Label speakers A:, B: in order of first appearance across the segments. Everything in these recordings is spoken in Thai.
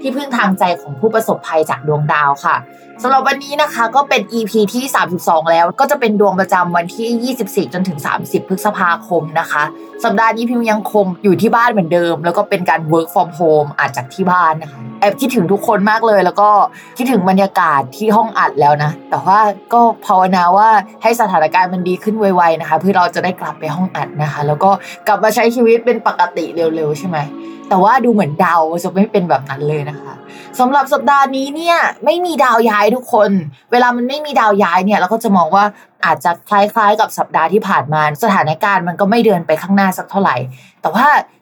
A: ที่พึ่งทางใจของผู้ประสบภัยจากดวงดาวค่ะสำหรับวันนี้นะคะก็เป็น EP ที่ 32 แล้วก็จะเป็นดวงประจำวันที่ 24 จนถึง 30 พฤษภาคมนะคะ สัปดาห์นี้พิมยังคงอยู่ที่บ้านเหมือนเดิม แล้วก็เป็นการ work from home อาจจากที่บ้านนะคะแอบคิดถึงทุกคนมากเลย แล้วก็คิดถึงบรรยากาศที่ห้องอัดแล้วนะ แต่ว่าก็ภาวนาว่าให้สถานการณ์มันดีขึ้นไวๆนะคะ เพื่อเราจะได้กลับไปห้องอัดนะคะ แล้วก็กลับมาใช้ชีวิตเป็นปกติเร็วๆ ใช่ไหม แต่ว่าดูเหมือนดาวจะไม่เป็นแบบนั้นเลยนะคะสำหรับสัปดาห์นี้เนี่ยไม่มีดาวย้ายทุกคน เวลามันไม่มีดาวย้ายเนี่ยเราก็จะมองว่าอาจจะคล้ายๆกับสัปดาห์ที่ผ่านมา สถานการณ์มันก็ไม่เดินไปข้างหน้าสักเท่าไหร่ แต่ว่า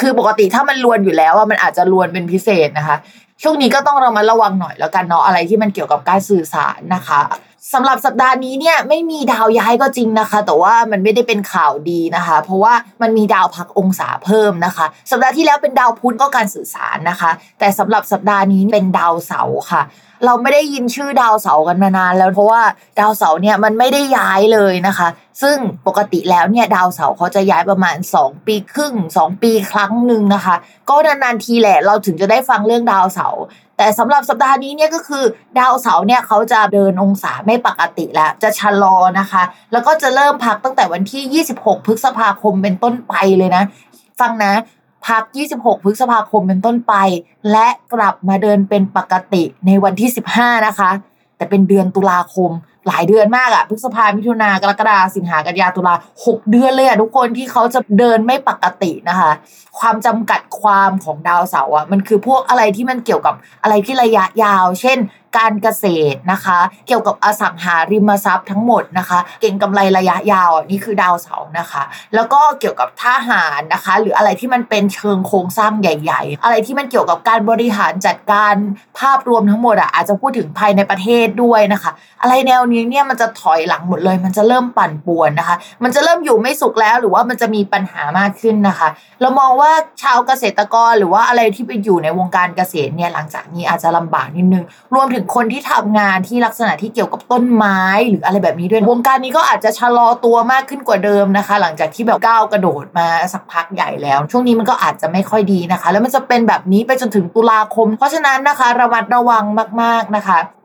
A: คือปกติถ้ามันลวนอยู่แล้วอะมันอาจจะลวนเป็นพิเศษนะคะ ช่วงนี้ก็ต้องเรามาระวังหน่อยแล้วกันเนาะอะไรที่มันเกี่ยวกับการสื่อสารนะคะสำหรับสัปดาห์นี้เนี่ยไม่มีดาวย้ายก็จริงนะคะ แต่ว่ามันไม่ได้เป็นข่าวดีนะคะ เพราะว่ามันมีดาวพักองศาเพิ่มนะคะ สัปดาห์ที่แล้วเป็นดาวพุธก็การสื่อสารนะคะ แต่สำหรับสัปดาห์นี้เป็นดาวเสาร์ค่ะ เราไม่ได้ยินชื่อดาวเสาร์กันมานานแล้วเพราะว่าดาวเสาร์เนี่ยมันไม่ได้ย้ายเลยนะคะ ซึ่งปกติแล้วเนี่ยดาวเสาร์เขาจะย้ายประมาณ 2 ปีครึ่ง 2 ปีครั้งหนึ่งนะคะ ก็นานๆทีแหละเราถึงจะได้ฟังเรื่องดาวเสาร์แต่สำหรับสัปดาห์นี้เนี่ยก็คือดาวเสาร์เนี่ยเขาจะเดินองศาไม่ปกติแล้ว จะชะลอนะคะ แล้วก็จะเริ่มพักตั้งแต่วันที่ 26 พฤษภาคมเป็นต้นไปเลยนะ ฟังนะ พัก 26 พฤษภาคมเป็นต้นไป และกลับมาเดินเป็นปกติในวันที่ 15 นะคะ แต่เป็นเดือนตุลาคม หลายเดือนมากอะพฤษภามิถุนากรกฎาสิงหากันยาตุลาหกเดือนเลยอะทุกคนที่เขาจะเดินไม่ปกตินะคะ ความจำกัดความของดาวเสาร์อะมันคือพวกอะไรที่มันเกี่ยวกับอะไรที่ระยะยาว เช่น การเกษตรนะคะ เกี่ยวกับอสังหาริมทรัพย์ทั้งหมดนะคะ เก่งกำไรระยะยาวนี่คือดาวเสาร์นะคะ แล้วก็เกี่ยวกับทหารนะคะ หรืออะไรที่มันเป็นเชิงโครงสร้างใหญ่ ๆ อะไรที่มันเกี่ยวกับการบริหารจัดการภาพรวมทั้งหมดอะอาจจะพูดถึงภายในประเทศด้วยนะคะ อะไรแนวนี้เนี่ยมันจะถอยหลังหมดเลย มันจะเริ่มปั่นป่วนนะคะ มันจะเริ่มอยู่ไม่สุขแล้วหรือว่ามันจะมีปัญหามากขึ้นนะคะ เรามองว่าชาวเกษตรกรหรือว่าอะไรที่ไปอยู่ในวงการเกษตรเนี่ยหลังจากนี้อาจจะลำบากนิดนึงรวมถึงคนที่ทำงานที่ลักษณะที่เกี่ยวกับต้นไม้หรืออะไรแบบนี้ด้วยวงการนี้ก็อาจจะชะลอตัวมากขึ้นกว่าเดิมนะคะ หลังจากที่แบบก้าวกระโดดมาสักพักใหญ่แล้ว ช่วงนี้มันก็อาจจะไม่ค่อยดีนะคะ แล้วมันจะเป็นแบบนี้ไปจนถึงตุลาคม เพราะฉะนั้นนะคะระมัดระวังมาก ๆนะคะ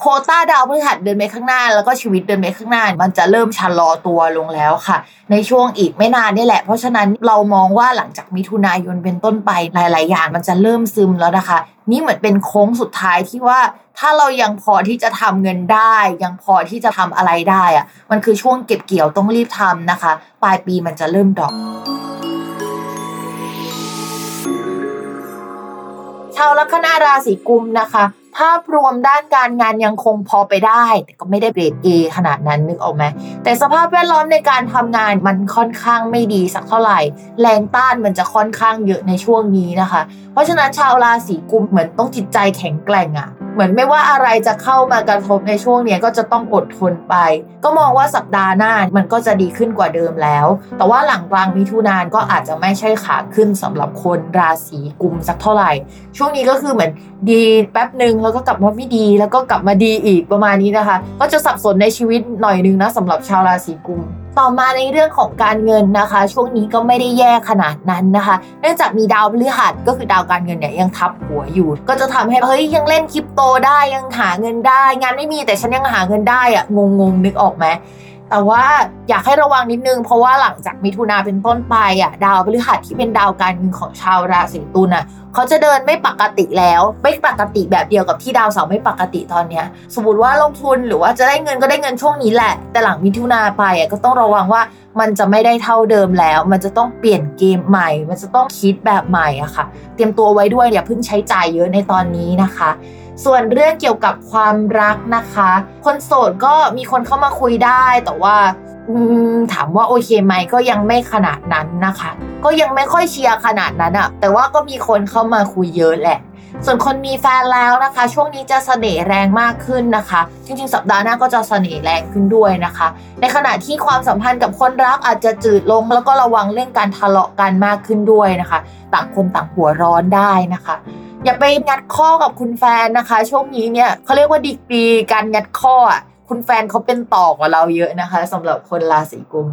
A: โคต้าดาวพฤหัสเดินไปข้างหน้า แล้วก็ชีวิตเดินไปข้างหน้า มันจะเริ่มชะลอตัวลงแล้วค่ะ ในช่วงอีกไม่นานนี่แหละ เพราะฉะนั้นเรามองว่าหลังจากมิถุนายนเป็นต้นไปหลาย ๆ อย่างมันจะเริ่มซึมแล้วนะคะ นี่เหมือนเป็นโค้งสุดท้ายที่ว่าถ้าเรายังพอที่จะทำเงินได้ ยังพอที่จะทำอะไรได้อะมันคือช่วงเก็บเกี่ยวต้องรีบทำนะคะ ปลายปีมันจะเริ่มดอกชาวลัคนาราศีกุมนะคะ ภาพรวมด้านการงานยังคงพอไปได้ แต่ก็ไม่ได้เกรดเอขนาดนั้นนึกออกไหมแต่สภาพแวดล้อมในการทำงานมันค่อนข้างไม่ดีสักเท่าไหร่ แรงต้านมันจะค่อนข้างเยอะในช่วงนี้นะคะ เพราะฉะนั้นชาวราศีกุมเหมือนต้องจิตใจแข็งแกร่งอะ เหมือนไม่ว่าอะไรจะเข้ามากระทบในช่วงนี้ก็จะต้องอดทนไป ก็มองว่าสัปดาห์หน้ามันก็จะดีขึ้นกว่าเดิมแล้ว แต่ว่าหลังกลางมิถุนานก็อาจจะไม่ใช่ขาขึ้นสำหรับคนราศีกุมสักเท่าไหร่ ช่วงนี้ก็คือเหมือนดีแป๊บหนึ่งแล้วก็กลับมาไม่ดี แล้วก็กลับมาดีอีกประมาณนี้นะคะ ก็จะสับสนในชีวิตหน่อยนึงนะสำหรับชาวราศีกุม ต่อมาในเรื่องของการเงินนะคะ ช่วงนี้ก็ไม่ได้แย่ขนาดนั้นนะคะ เนื่องจากมีดาวพฤหัสก็คือดาวการเงินเนี่ยยังทับหัวอยู่ ก็จะทำให้เฮ้ยยังเล่นคริปโตได้ยังหาเงินได้ งานไม่มีแต่ฉันยังหาเงินได้อะงงงๆนึกออกไหมแต่ว่าอยากให้ระวังนิดนึง เพราะว่าหลังจากมิถุนาเป็นต้นไปอะดาวพฤหัสที่เป็นดาวการเงินของชาวราศีตุลอะ เขาจะเดินไม่ปกติแล้ว ไม่ปกติแบบเดียวกับที่ดาวเสาร์ไม่ปกติตอนเนี้ย สมมติว่าลงทุนหรือว่าจะได้เงินก็ได้เงินช่วงนี้แหละ แต่หลังมิถุนาไปอะก็ต้องระวังว่ามันจะไม่ได้เท่าเดิมแล้ว มันจะต้องเปลี่ยนเกมใหม่ มันจะต้องคิดแบบใหม่อะค่ะ เตรียมตัวไว้ด้วยอย่าเพิ่งใช้จ่ายเยอะในตอนนี้นะคะ ส่วนเรื่องเกี่ยวกับความรักนะคะ คนโสดก็มีคนเข้ามาคุยได้แต่ว่า ถามว่าโอเคไหมก็ยังไม่ขนาดนั้นนะคะ ก็ยังไม่ค่อยเชียร์ขนาดนั้นอะแต่ว่าก็มีคนเข้ามาคุยเยอะแหละ ส่วนคนมีแฟนแล้วนะคะ ช่วงนี้จะเสน่ห์แรงมากขึ้นนะคะ จริงๆ สัปดาห์หน้าก็จะเสน่ห์แรงขึ้นด้วยนะคะ ในขณะที่ความสัมพันธ์กับคนรักอาจจะจืดลง แล้วก็ระวังเรื่องการทะเลาะกันมากขึ้นด้วยนะคะ ต่างคนต่างหัวร้อนได้นะคะอย่าไปงัดข้อกับคุณแฟนนะคะ ช่วงนี้เนี่ยเขาเรียกว่าดีกรีการงัดข้ออะ คุณแฟนเขาเป็นต่อกว่าเราเยอะนะคะสำหรับคนราศีกุม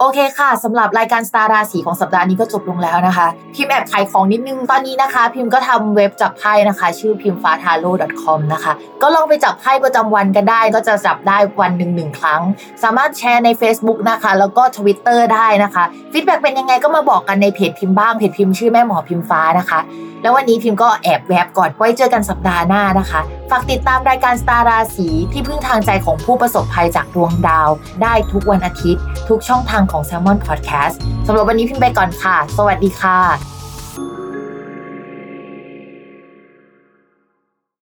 A: โอเคค่ะสำหรับรายการสตาร์ราศีของสัปดาห์นี้ก็จบลงแล้วนะคะ พิมพ์แอบขายของนิดนึงตอนนี้นะคะ พิมพ์ก็ทำเว็บจับไพ่นะคะ ชื่อพิมฟ้าทาโร่ .com นะคะ ก็ลองไปจับไพ่ประจำวันกันได้ ก็จะจับได้วันหนึ่งหนึ่งครั้ง สามารถแชร์ใน Facebook นะคะ แล้วก็ Twitter ได้นะคะ feedback เป็นยังไงก็มาบอกกันในเพจพิมพ์บ้างเพจพิมพ์ชื่อแม่หมอพิมฟ้านะคะ แล้ววันนี้พิมพ์ก็แอบแวบก่อนไว้เจอกันสัปดาห์หน้านะคะ ฝากติดตามรายการสตาร์ราศีที่พึ่งทางใจของผู้ประสบภัยจากดวงดาว ได้ทุกวันอาทิตย์ ทุกช่องทางของ s ซ l m o n Podcast สำหรับวันนี้พิมพ์ไปก่อนค่ะ สวัสดีค่ะ